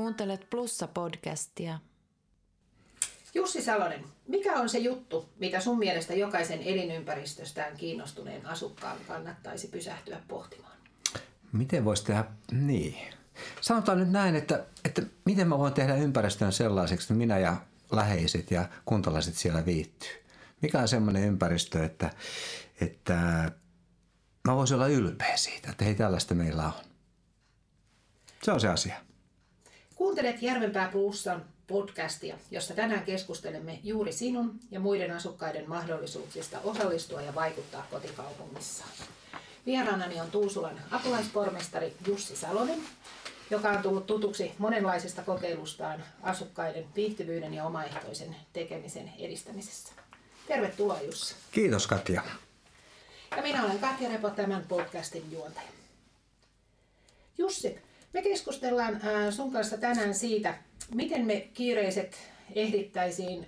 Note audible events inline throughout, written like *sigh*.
Kuuntelet Plussa-podcastia. Jussi Salonen, mikä on se juttu, mitä sun mielestä jokaisen elinympäristöstään kiinnostuneen asukkaan kannattaisi pysähtyä pohtimaan? Miten voisi tehdä niin? Sanotaan nyt näin, että, että miten mä voin tehdä ympäristön sellaiseksi, että minä ja läheiset ja kuntalaiset siellä viittyy. Mikä on semmoinen ympäristö, että, että mä voisin olla ylpeä siitä, että hei tällaista meillä on. Se on se asia. Kuuntelet Järvenpää Plussan podcastia, jossa tänään keskustelemme juuri sinun ja muiden asukkaiden mahdollisuuksista osallistua ja vaikuttaa kotikaupungissaan. Vieraanani on Tuusulan apulaispormestari Jussi Salonen, joka on tullut tutuksi monenlaisista kokeilustaan asukkaiden viihtyvyyden ja omaehtoisen tekemisen edistämisessä. Tervetuloa Jussi. Kiitos Katja. Ja minä olen Katja Repo, tämän podcastin juontaja. Jussi, me keskustellaan äh, sun kanssa tänään siitä, miten me kiireiset ehdittäisiin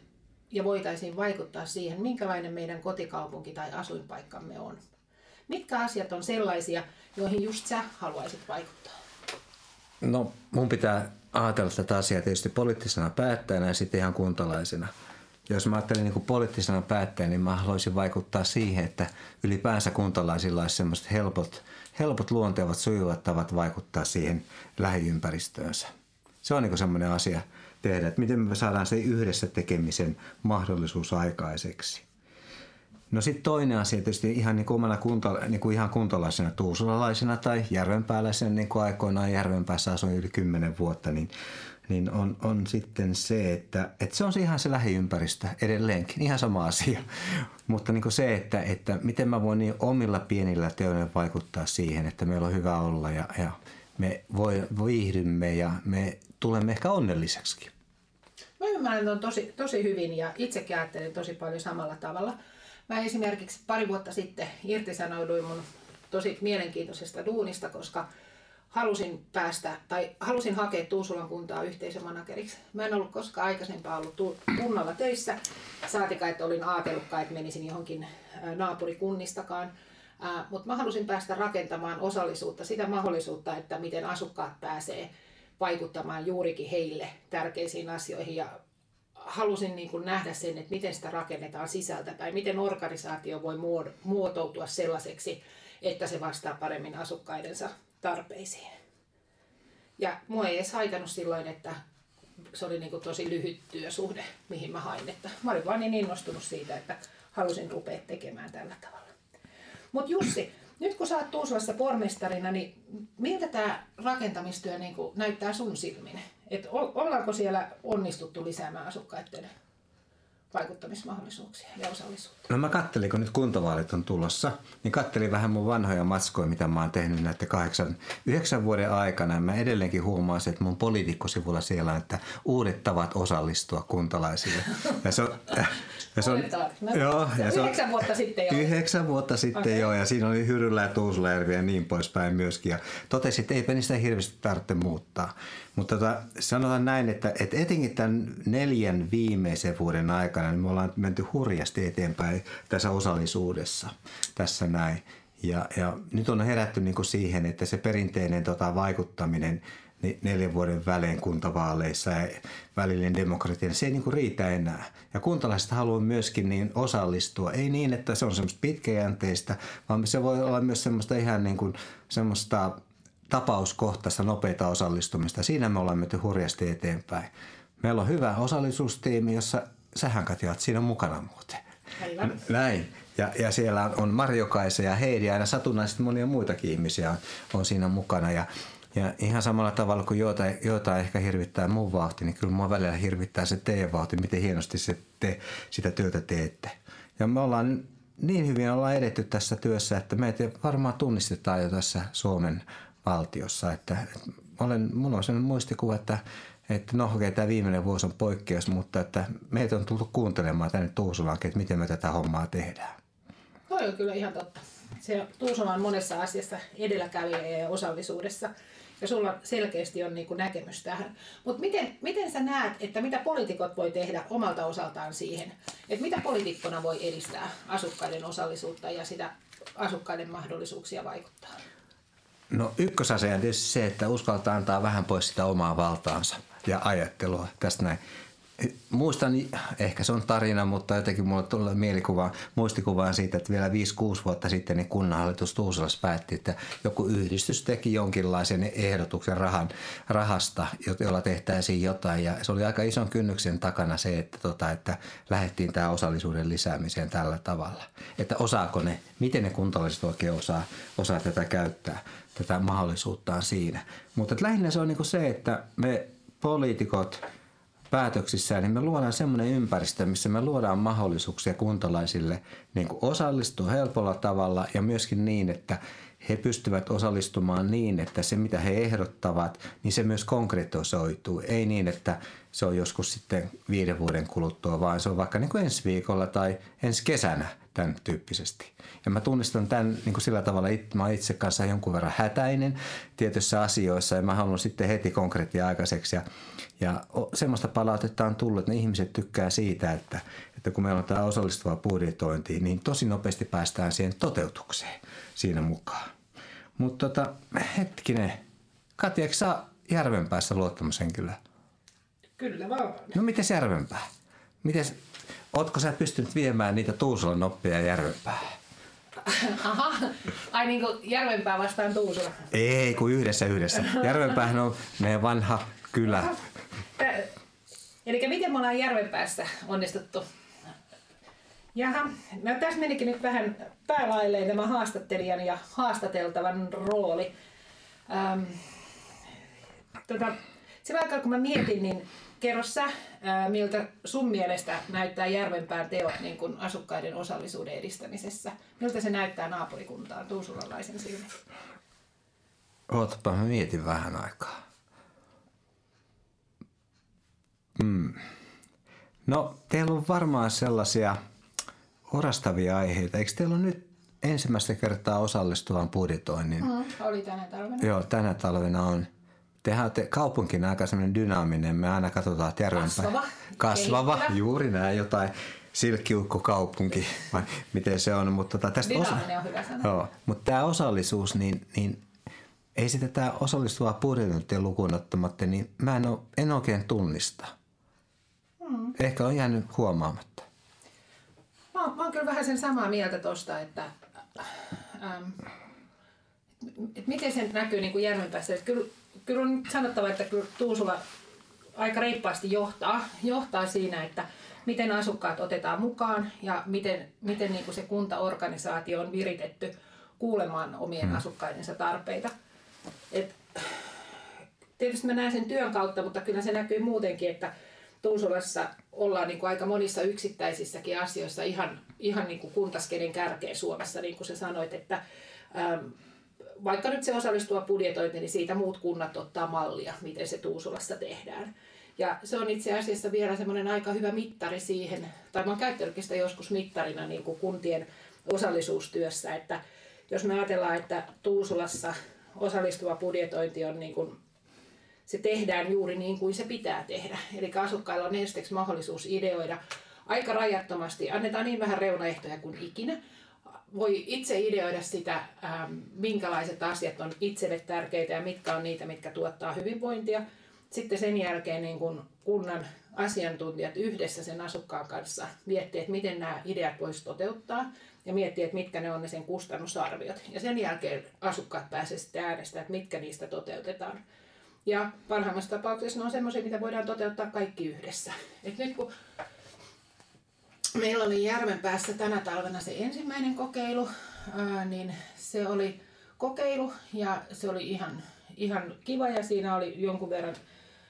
ja voitaisiin vaikuttaa siihen, minkälainen meidän kotikaupunki tai asuinpaikkamme on. Mitkä asiat on sellaisia, joihin just sä haluaisit vaikuttaa? No mun pitää ajatella tätä asiaa tietysti poliittisena päättäjänä ja sitten ihan kuntalaisena. Jos mä ajattelen niin poliittisena päättäjänä, niin mä haluaisin vaikuttaa siihen, että ylipäänsä kuntalaisilla olisi semmoiset helpot, helpot luontevat, sujuvat tavat vaikuttaa siihen lähiympäristöönsä. Se on niin semmoinen asia tehdä, että miten me saadaan se yhdessä tekemisen mahdollisuus aikaiseksi. No sitten toinen asia tietysti ihan niin kuin omana kunta, niin kuin ihan kuntalaisena tuusulalaisena tai järvenpääläisenä, niin kuin aikoinaan järvenpäässä asuin yli kymmenen vuotta, niin, niin on, on sitten se, että, että se on se ihan se lähiympäristö edelleenkin, ihan sama asia. *laughs* Mutta niin kuin se, että, että miten mä voin niin omilla pienillä teoilla vaikuttaa siihen, että meillä on hyvä olla ja, ja me voi, viihdymme ja me tulemme ehkä onnelliseksi. Mä ymmärrän on tosi, tosi hyvin ja itsekin ajattelen tosi paljon samalla tavalla. Mä esimerkiksi pari vuotta sitten irtisanouduin mun tosi mielenkiintoisesta duunista, koska halusin päästä tai halusin hakea Tuusulan kuntaa yhteisömanageriksi. Mä en ollut koskaan aikaisempaa ollut kunnalla töissä, saatika, että olin ajatellutkaan, että menisin johonkin naapurikunnistakaan. Mutta mä halusin päästä rakentamaan osallisuutta, sitä mahdollisuutta, että miten asukkaat pääsee vaikuttamaan juurikin heille tärkeisiin asioihin ja halusin niin kuin nähdä sen, että miten sitä rakennetaan sisältä tai miten organisaatio voi muotoutua sellaiseksi, että se vastaa paremmin asukkaidensa tarpeisiin. Ja mua ei edes haitannut silloin, että se oli niin kuin tosi lyhyt työsuhde, mihin mä hain. Että mä olin vaan niin innostunut siitä, että halusin rupea tekemään tällä tavalla. Mutta Jussi, nyt kun sä oot Tuusulassa pormestarina, niin miltä tämä rakentamistyö niin näyttää sun silmin? Et ollaanko siellä onnistuttu lisäämään asukkaiden vaikuttamismahdollisuuksia ja osallisuutta? No mä kattelin, kun nyt kuntavaalit on tulossa, niin kattelin vähän mun vanhoja matskoja, mitä mä oon tehnyt näiden kahdeksan, yhdeksän vuoden aikana. Mä edelleenkin huomaan että mun poliitikkosivulla siellä on, että uudet tavat osallistua kuntalaisille. Ja se on, ja se on, no, joo, ja se on, yhdeksän vuotta sitten jo. Yhdeksän vuotta sitten okay. jo, ja siinä oli Hyrylä ja Tuusulajärvi ja niin poispäin myöskin. Ja totesin, että eipä niistä hirveästi tarvitse muuttaa. Mutta tota, sanotaan näin, että, että etenkin tämän neljän viimeisen vuoden aikana niin me ollaan menty hurjasti eteenpäin tässä osallisuudessa, tässä näin. Ja, ja nyt on herätty niin kuin siihen, että se perinteinen tota, vaikuttaminen neljän vuoden välein kuntavaaleissa ja välillinen demokratia, niin se ei niin kuin riitä enää. Ja kuntalaiset haluaa myöskin niin osallistua. Ei niin, että se on semmoista pitkäjänteistä, vaan se voi olla myös semmoista ihan niin kuin semmoista tapauskohtaista nopeita osallistumista. Siinä me ollaan menty hurjasti eteenpäin. Meillä on hyvä osallisuustiimi, jossa sähän Katja siinä mukana muuten. Aivan. Näin. Ja, ja siellä on Marjokaisa ja Heidi ja aina satunnaisesti monia muitakin ihmisiä on, on siinä mukana. Ja, ja ihan samalla tavalla kuin joita, joita ehkä hirvittää mun vauhti, niin kyllä mua välillä hirvittää se teidän vauhti, miten hienosti se te, sitä työtä teette. Ja me ollaan niin hyvin ollaan edetty tässä työssä, että meitä varmaan tunnistetaan jo tässä Suomen valtiossa. Että, että olen, mulla on sellainen muistikuva, että, että no okei, tämä viimeinen vuosi on poikkeus, mutta että meitä on tullut kuuntelemaan tänne Tuusulaankin, että miten me tätä hommaa tehdään. No on kyllä ihan totta. Se Tuusula on monessa asiassa edelläkävijä ja osallisuudessa ja sulla selkeästi on niin kuin näkemys tähän. Mutta miten, miten sä näet, että mitä poliitikot voi tehdä omalta osaltaan siihen, että mitä poliitikkona voi edistää asukkaiden osallisuutta ja sitä asukkaiden mahdollisuuksia vaikuttaa? No ykkösasia on tietysti se, että uskaltaa antaa vähän pois sitä omaa valtaansa ja ajattelua. Tästä näin muistan, ehkä se on tarina, mutta jotenkin mulla tulee mielikuva, muistikuvaan siitä, että vielä 5-6 vuotta sitten niin kunnanhallitus Tuusulassa päätti, että joku yhdistys teki jonkinlaisen ehdotuksen rahan, rahasta, jolla tehtäisiin jotain. Ja se oli aika ison kynnyksen takana se, että, tota, että lähdettiin tämä osallisuuden lisäämiseen tällä tavalla. Että osaako ne, miten ne kuntalaiset oikein osaa, osaa tätä käyttää, tätä mahdollisuuttaan siinä. Mutta lähinnä se on niin se, että me poliitikot – päätöksissään, niin me luodaan semmoinen ympäristö, missä me luodaan mahdollisuuksia kuntalaisille niin kuin osallistua helpolla tavalla ja myöskin niin, että he pystyvät osallistumaan niin, että se mitä he ehdottavat, niin se myös konkretisoituu. Ei niin, että se on joskus sitten viiden vuoden kuluttua, vaan se on vaikka niin kuin ensi viikolla tai ensi kesänä tämän tyyppisesti. Ja mä tunnistan tämän niin kuin sillä tavalla, että mä itse kanssa jonkun verran hätäinen tietyissä asioissa ja mä haluan sitten heti konkreettia aikaiseksi. Ja, ja semmoista palautetta on tullut, että ne ihmiset tykkää siitä, että, että kun meillä on tämä osallistuva budjetointi, niin tosi nopeasti päästään siihen toteutukseen siinä mukaan. Mutta tota, hetkinen, Katja, eikö saa Järvenpäässä luottamushenkilöä? Kyllä vaan. No miten Järvenpää? Miten, ootko sä pystynyt viemään niitä Tuusulan oppia Järvenpäähän? Aha, ai niin kuin Järvenpää vastaan Tuusula. Ei, kun yhdessä yhdessä. Järvenpäähän on meidän vanha kylä. Eli miten me ollaan Järvenpäässä onnistuttu? Jaha, no tässä menikin nyt vähän päälailleen tämä haastattelijan ja haastateltavan rooli. Ähm, tota, sillä aikaa kun mä mietin, niin kerro sä, miltä sun mielestä näyttää Järvenpään teot niin kuin asukkaiden osallisuuden edistämisessä? Miltä se näyttää naapurikuntaan tuusulalaisen silmin? Ootapa, mä mietin vähän aikaa. Hmm. No, teillä on varmaan sellaisia orastavia aiheita. Eikö teillä ole nyt ensimmäistä kertaa osallistuvan budjetoinnin? Mm, oli tänä talvena. Joo, tänä talvena on tehän olette kaupunkin aika semmoinen dynaaminen. Me aina katsotaan, että Kasvava. Kasvava, Kehittyvä. juuri näin jotain silkkiukkokaupunki, vai miten se on. Mutta tota, tästä osa... on hyvä sana. Joo, mutta tämä osallisuus, niin, niin ei sitä tämä osallistuvaa budjetointia lukuun ottamatta, niin mä en, ole, en oikein tunnista. Hmm. Ehkä on jäänyt huomaamatta. Mä oon, mä oon kyllä vähän sen samaa mieltä tuosta, että ähm, et miten se näkyy niin kuin Järvenpäässä. Että kyllä kyllä on sanottava, että kyllä Tuusula aika reippaasti johtaa, johtaa siinä, että miten asukkaat otetaan mukaan ja miten, miten niin kuin se kuntaorganisaatio on viritetty kuulemaan omien hmm. asukkaidensa tarpeita. Et, tietysti mä näen sen työn kautta, mutta kyllä se näkyy muutenkin, että Tuusulassa ollaan niin kuin aika monissa yksittäisissäkin asioissa ihan, ihan niin kuin kuntaskenen kärkeä Suomessa, niin kuin sä sanoit, että ähm, vaikka nyt se osallistua budjetointi, niin siitä muut kunnat ottaa mallia, miten se Tuusulassa tehdään. Ja se on itse asiassa vielä semmoinen aika hyvä mittari siihen, tai mä oon käyttänytkin sitä joskus mittarina niin kuin kuntien osallisuustyössä, että jos me ajatellaan, että Tuusulassa osallistuva budjetointi on niin kuin, se tehdään juuri niin kuin se pitää tehdä. Eli asukkailla on ensiksi mahdollisuus ideoida aika rajattomasti, annetaan niin vähän reunaehtoja kuin ikinä, voi itse ideoida sitä, ähm, minkälaiset asiat on itselle tärkeitä ja mitkä on niitä, mitkä tuottaa hyvinvointia. Sitten sen jälkeen niin kun kunnan asiantuntijat yhdessä sen asukkaan kanssa miettii, että miten nämä ideat voisi toteuttaa ja miettii, että mitkä ne on ne sen kustannusarviot. Ja sen jälkeen asukkaat pääsevät sitten äänestämään, että mitkä niistä toteutetaan. Ja parhaimmassa tapauksessa ne on semmoisia, mitä voidaan toteuttaa kaikki yhdessä. Et nyt kun meillä oli Järvenpäässä tänä talvena se ensimmäinen kokeilu, ää, niin se oli kokeilu ja se oli ihan, ihan kiva ja siinä oli jonkun verran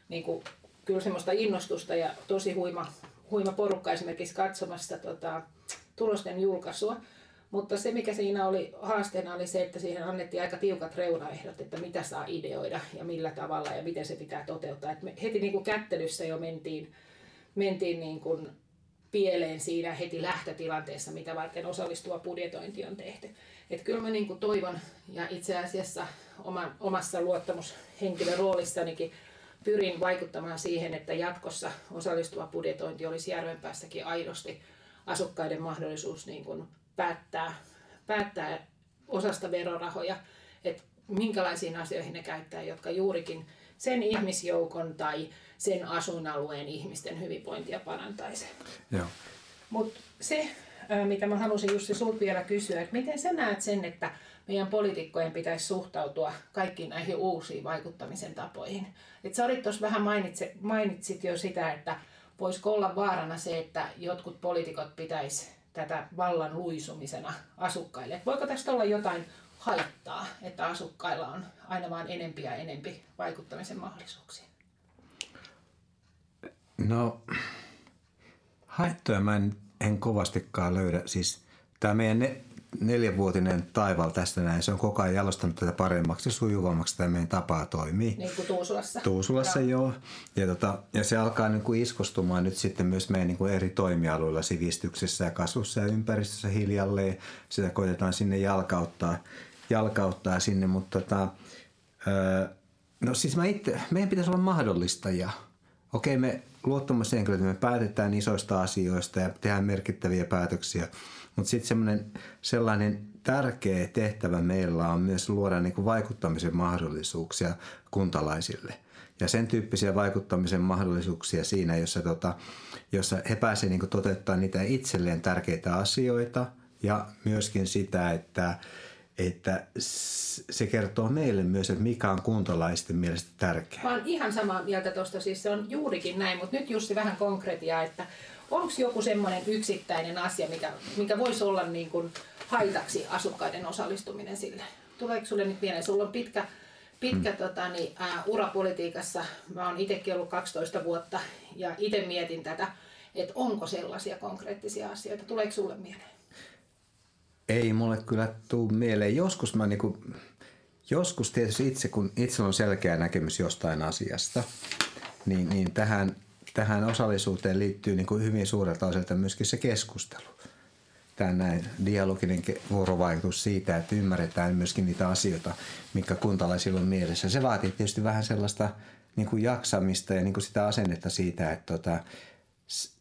niin kuin, kyllä semmoista innostusta ja tosi huima, huima porukka esimerkiksi katsomassa tota, tulosten julkaisua. Mutta se, mikä siinä oli haasteena, oli se, että siihen annettiin aika tiukat reunaehdot, että mitä saa ideoida ja millä tavalla ja miten se pitää toteuttaa. Et me heti niin kuin kättelyssä jo mentiin, mentiin niin kuin pieleen siinä heti lähtötilanteessa, mitä varten osallistuva budjetointi on tehty. Et kyllä mä niin kuin toivon, ja itse asiassa oma, omassa luottamushenkilön roolissanikin pyrin vaikuttamaan siihen, että jatkossa osallistuva budjetointi olisi Järvenpäässäkin aidosti asukkaiden mahdollisuus niin kuin päättää, päättää osasta verorahoja. Et minkälaisiin asioihin ne käyttää, jotka juurikin sen ihmisjoukon tai sen asuinalueen ihmisten hyvinvointia parantaisi. Joo. Mutta se, mitä mä halusin Jussi sulta vielä kysyä, että miten sä näet sen, että meidän poliitikkojen pitäisi suhtautua kaikkiin näihin uusiin vaikuttamisen tapoihin. Et sä olit tuossa vähän mainitse, mainitsit jo sitä, että voisiko olla vaarana se, että jotkut poliitikot pitäisi tätä vallan luisumisena asukkaille. Et voiko tästä olla jotain haittaa, että asukkailla on aina vaan enempi ja enempi vaikuttamisen mahdollisuuksia? No, haittoja mä en, en kovastikaan löydä. Siis tämä meidän neljänvuotinen taival tästä näin, se on koko ajan jalostanut tätä paremmaksi ja sujuvammaksi tämä meidän tapaa toimii. Niin kuin Tuusulassa. Tuusulassa joo. joo. Ja, tota, ja se alkaa niin kuin iskostumaan nyt sitten myös meidän niin kuin eri toimialueilla sivistyksessä ja kasvussa ja ympäristössä hiljalleen. Sitä koitetaan sinne jalkauttaa, jalkauttaa sinne, mutta tota, öö, no siis mä itse, meidän pitäisi olla mahdollistajia. Okei, me luottamushenkilöt, me päätetään isoista asioista ja tehdään merkittäviä päätöksiä, mutta sitten sellainen tärkeä tehtävä meillä on myös luoda niin kuin vaikuttamisen mahdollisuuksia kuntalaisille. Ja sen tyyppisiä vaikuttamisen mahdollisuuksia siinä, jossa, tota, jossa he pääsevät niin toteuttamaan niitä itselleen tärkeitä asioita ja myöskin sitä, että, että se kertoo meille myös, että mikä on kuntalaisten mielestä tärkeää. Mä oon ihan samaa mieltä tuosta, siis se on juurikin näin, mutta nyt Jussi vähän konkretiaa, että onko joku semmoinen yksittäinen asia, mikä, mikä voisi olla niin kuin haitaksi asukkaiden osallistuminen sille? Tuleeko sulle nyt mieleen? Sulla on pitkä, pitkä hmm. tota, niin, ää, urapolitiikassa. Mä oon itsekin ollut 12 vuotta ja itse mietin tätä, että onko sellaisia konkreettisia asioita. Tuleeko sulle mieleen? Ei mulle kyllä tuu mieleen. Joskus mä niinku, joskus tietysti itse, kun itse on selkeä näkemys jostain asiasta, niin, niin tähän tähän osallisuuteen liittyy niin kuin hyvin suurelta osalta myöskin se keskustelu. Tämä näin dialoginen vuorovaikutus siitä, että ymmärretään myöskin niitä asioita, mikä kuntalaisilla on mielessä. Se vaatii tietysti vähän sellaista niin kuin jaksamista ja niin kuin sitä asennetta siitä, että tota,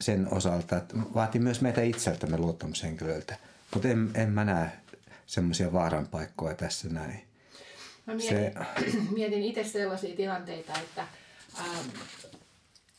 sen osalta, että vaatii myös meitä itseltämme luottamushenkilöiltä. Mutta en, en mä näe semmoisia vaaranpaikkoja tässä näin. Mä mietin, se... *clears throat* mietin itse sellaisia tilanteita, että ähm,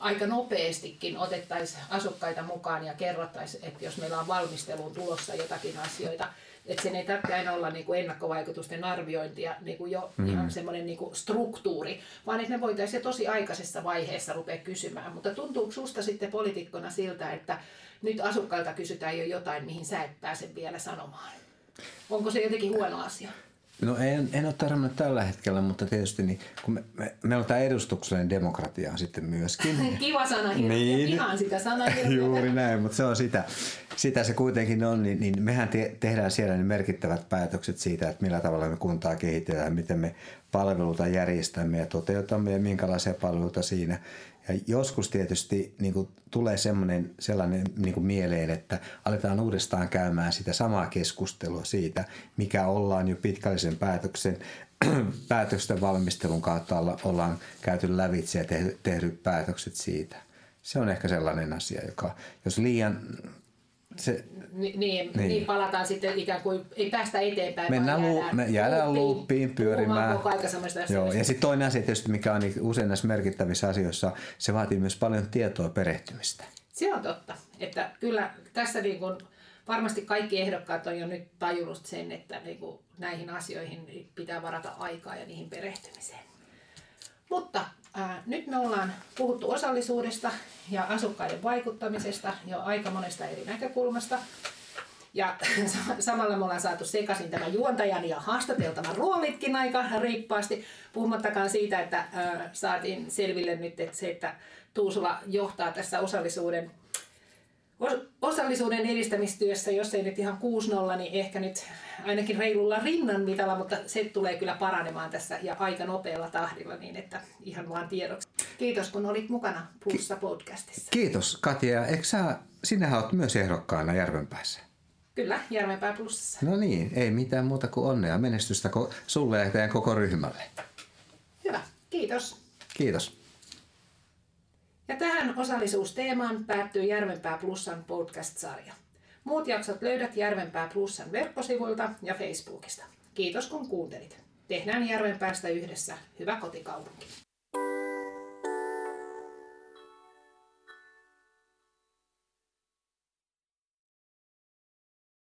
aika nopeastikin otettaisiin asukkaita mukaan ja kerrottaisiin, että jos meillä on valmisteluun tulossa jotakin asioita, että sen ei tarvitse aina olla niin kuin ennakkovaikutusten arviointia niin kuin jo mm. ihan semmoinen niin kuin struktuuri, vaan että me voitaisiin jo tosi aikaisessa vaiheessa rupea kysymään. Mutta tuntuuko susta sitten poliitikkona siltä, että nyt asukkailta kysytään jo jotain, mihin sä et pääse vielä sanomaan? Onko se jotenkin huono asia? No en, en ole tarvinnut tällä hetkellä, mutta tietysti niin, kun me, me, meillä on tämä edustuksellinen demokratia sitten myöskin. *laughs* Kiva sana, niin. ihan sitä sanaa. *laughs* Juuri näin, mutta se on sitä. Sitä se kuitenkin on, niin, niin mehän te, tehdään siellä ne merkittävät päätökset siitä, että millä tavalla me kuntaa kehitetään, miten me palveluita järjestämme ja toteutamme ja minkälaisia palveluita siinä. Ja joskus tietysti niin kuin tulee semmoinen, sellainen niin kuin mieleen, että aletaan uudestaan käymään sitä samaa keskustelua siitä, mikä ollaan jo pitkällisen päätöksen, *clears throat* päätösten valmistelun kautta olla, ollaan käyty lävitse ja tehty päätökset siitä. Se on ehkä sellainen asia, joka jos liian se, niin, niin, niin, palataan sitten ikään kuin, ei päästä eteenpäin, Mennään vaan jäädään, me jäädään luuppiin pyörimään. Koko aika Joo, ja sitten toinen asia tietysti, mikä on niin usein näissä merkittävissä asioissa, se vaatii myös paljon tietoa perehtymistä. Se on totta, että kyllä tässä niin kuin, varmasti kaikki ehdokkaat on jo nyt tajunnut sen, että niin kuin näihin asioihin pitää varata aikaa ja niihin perehtymiseen. Mutta ää, nyt me ollaan puhuttu osallisuudesta ja asukkaiden vaikuttamisesta jo aika monesta eri näkökulmasta. Ja *laughs* samalla me ollaan saatu sekaisin tämä juontajan ja haastateltavan roolitkin aika riippaasti. Puhumattakaan siitä, että saatiin selville nyt, että se, että Tuusula johtaa tässä osallisuuden osallisuuden edistämistyössä, jos ei nyt ihan 6-0, niin ehkä nyt ainakin reilulla rinnan mitalla, mutta se tulee kyllä paranemaan tässä ja aika nopealla tahdilla, niin että ihan vaan tiedoksi. Kiitos kun olit mukana Plussa podcastissa. Kiitos Katja. Eikö sä, sinähän olet myös ehdokkaana Järvenpäässä? Kyllä, Järvenpää Plussassa. No niin, ei mitään muuta kuin onnea menestystä sulle ja teidän koko ryhmälle. Hyvä, kiitos. Kiitos. Ja tähän osallisuusteemaan päättyy Järvenpää Plussan podcast-sarja. Muut jaksot löydät Järvenpää Plussan verkkosivuilta ja Facebookista. Kiitos kun kuuntelit. Tehdään Järvenpäästä yhdessä hyvä kotikaupunki.